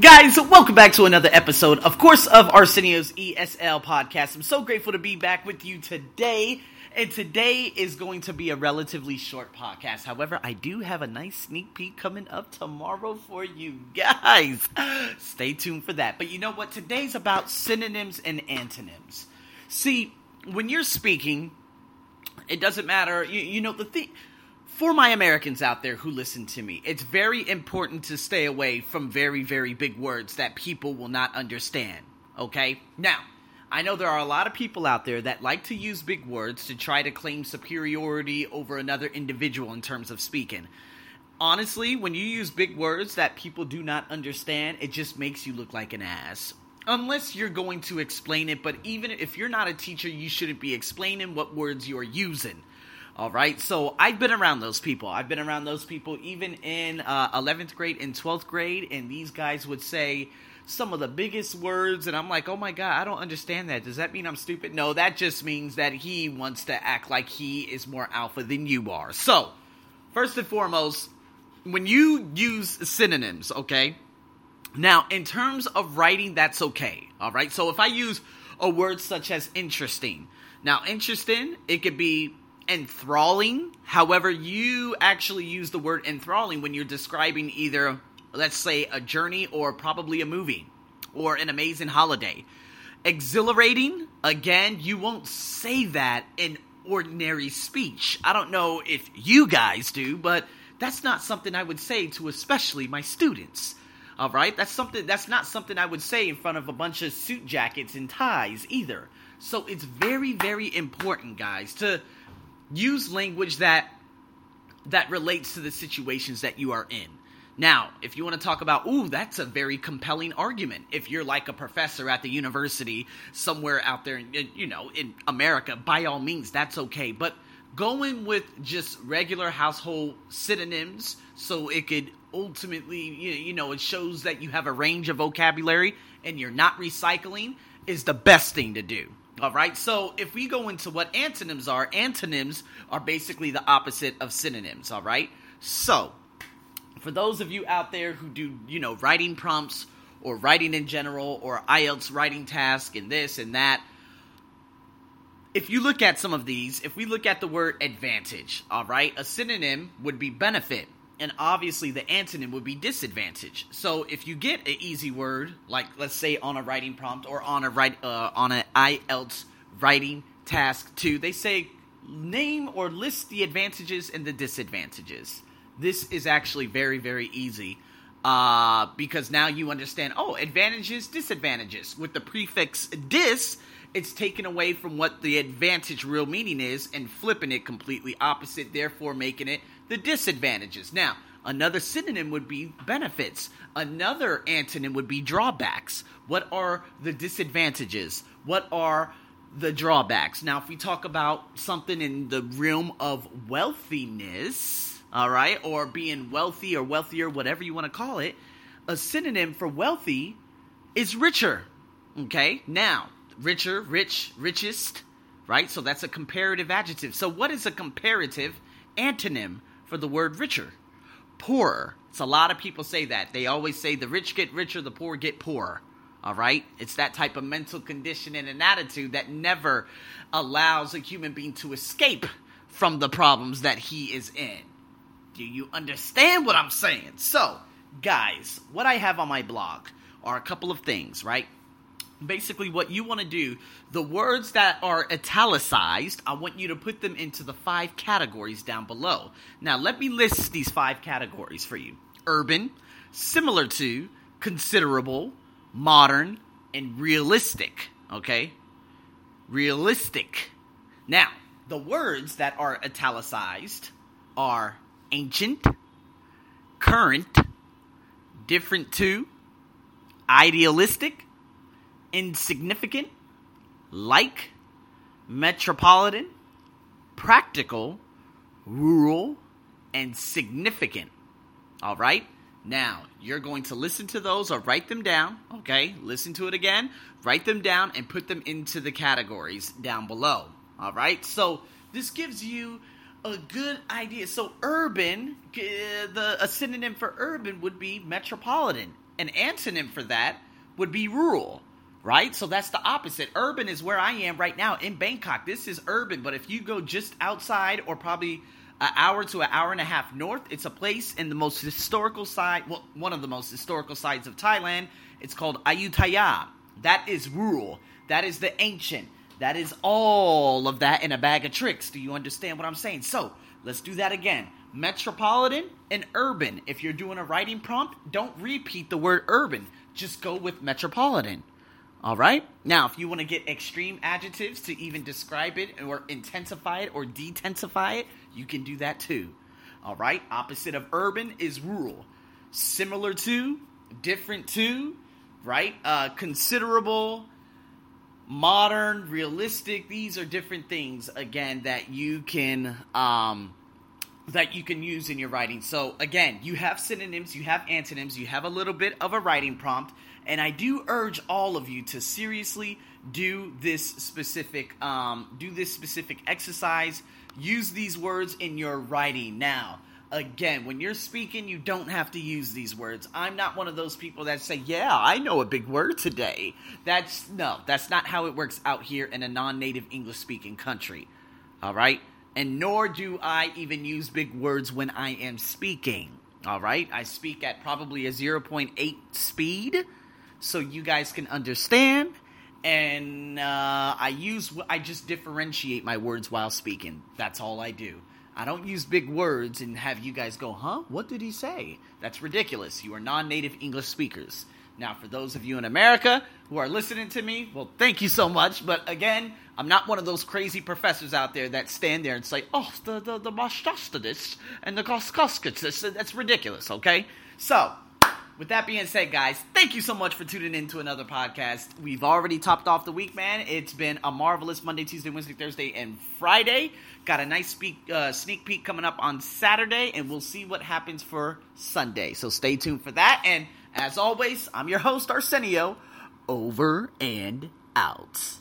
Guys, welcome back to another episode, of course, of Arsenio's ESL podcast. I'm so grateful to be back with you today. And today is going to be a relatively short podcast. However, I do have a nice sneak peek coming up tomorrow for you guys. Stay tuned for that. But you know what? Today's about synonyms and antonyms. See, when you're speaking, it doesn't matter. You, you know, the thing for my Americans out there who listen to me, it's very important to stay away from very, very big words that people will not understand. Okay? Now, I know there are a lot of people out there that like to use big words to try to claim superiority over another individual in terms of speaking. Honestly, when you use big words that people do not understand, it just makes you look like an ass. Unless you're going to explain it, but even if you're not a teacher, you shouldn't be explaining what words you're using. All right, so I've been around those people. I've been around those people even in uh, 11th grade and 12th grade, and these guys would say some of the biggest words, and I'm like, oh my god, I don't understand that. Does that mean I'm stupid? No, that just means that he wants to act like he is more alpha than you are. So, first and foremost, when you use synonyms, okay? Now, in terms of writing, that's okay. All right, so if I use a word such as interesting, now interesting, it could be enthralling. However, you actually use the word enthralling when you're describing either, let's say, a journey or probably a movie or an amazing holiday. Exhilarating, again, you won't say that in ordinary speech. I don't know if you guys do, but that's not something I would say to especially my students. All right? That's something that's not something I would say in front of a bunch of suit jackets and ties either. So it's very very important, guys, to use language that that relates to the situations that you are in. Now, if you want to talk about, ooh, that's a very compelling argument. If you're like a professor at the university somewhere out there, you know, in America, by all means, that's okay. But going with just regular household synonyms so it could ultimately, you know, it shows that you have a range of vocabulary and you're not recycling is the best thing to do. All right, so if we go into what antonyms are, antonyms are basically the opposite of synonyms. All right, so for those of you out there who do, you know, writing prompts or writing in general or IELTS writing task and this and that, if you look at some of these, if we look at the word advantage, all right, a synonym would be benefit and obviously the antonym would be disadvantage. So if you get an easy word, like let's say on a writing prompt or on a write uh, on an IELTS writing task two, they say name or list the advantages and the disadvantages. This is actually very very easy uh, because now you understand. Oh, advantages, disadvantages. With the prefix dis, it's taken away from what the advantage real meaning is and flipping it completely opposite, therefore making it the disadvantages. Now, another synonym would be benefits. Another antonym would be drawbacks. What are the disadvantages? What are the drawbacks? Now, if we talk about something in the realm of wealthiness, all right, or being wealthy or wealthier, whatever you want to call it, a synonym for wealthy is richer. Okay? Now, richer, rich, richest, right? So that's a comparative adjective. So, what is a comparative antonym for the word richer. Poorer. It's a lot of people say that. They always say the rich get richer, the poor get poorer. All right? It's that type of mental condition and an attitude that never allows a human being to escape from the problems that he is in. Do you understand what I'm saying? So, guys, what I have on my blog are a couple of things, right? Basically what you want to do. The words that are italicized i want you to put them into the five categories down below. Now let me list these five categories for you. Urban similar to considerable modern and realistic okay? Realistic. Now the words that are italicized are ancient current different to idealistic insignificant, like, metropolitan, practical, rural, and significant. All right? Now, you're going to listen to those or write them down, okay? Listen to it again, write them down, and put them into the categories down below. All right? So, this gives you a good idea. So, urban, the a synonym for urban would be metropolitan an antonym for that would be rural, right? So that's the opposite. Urban is where I am right now in Bangkok. This is urban, but if you go just outside or probably an hour to an hour and a half north, it's a place in the most historical side, well, one of the most historical sides of Thailand. It's called Ayutthaya. That is rural. That is the ancient. That is all of that in a bag of tricks. Do you understand what I'm saying? So, let's do that again. Metropolitan and urban. If you're doing a writing prompt, don't repeat the word urban. Just go with metropolitan. All right? Now, if you want to get extreme adjectives to even describe it or intensify it or detensify it, you can do that too. All right? Opposite of urban is rural. Similar to, different to, right? Uh, considerable, modern, realistic. These are different things again that you can um, that you can use in your writing. So again, you have synonyms, you have antonyms, you have a little bit of a writing prompt, and I do urge all of you to seriously do this specific um, do this specific exercise. Use these words in your writing now. Again, when you're speaking, you don't have to use these words. I'm not one of those people that say, "Yeah, I know a big word today." That's no, that's not how it works out here in a non-native English-speaking country. All right? And nor do I even use big words when I am speaking. All right? I speak at probably a 0.8 speed so you guys can understand and uh, I use I just differentiate my words while speaking. That's all I do. I don't use big words and have you guys go, huh? What did he say? That's ridiculous. You are non native English speakers. Now, for those of you in America who are listening to me, well, thank you so much. But again, I'm not one of those crazy professors out there that stand there and say, oh, the, the, the Mastastadis and the Koskoskitsis. That's ridiculous, okay? So, with that being said, guys, thank you so much for tuning in to another podcast. We've already topped off the week, man. It's been a marvelous Monday, Tuesday, Wednesday, Thursday, and Friday. Got a nice speak, uh, sneak peek coming up on Saturday, and we'll see what happens for Sunday. So stay tuned for that. And as always, I'm your host, Arsenio. Over and out.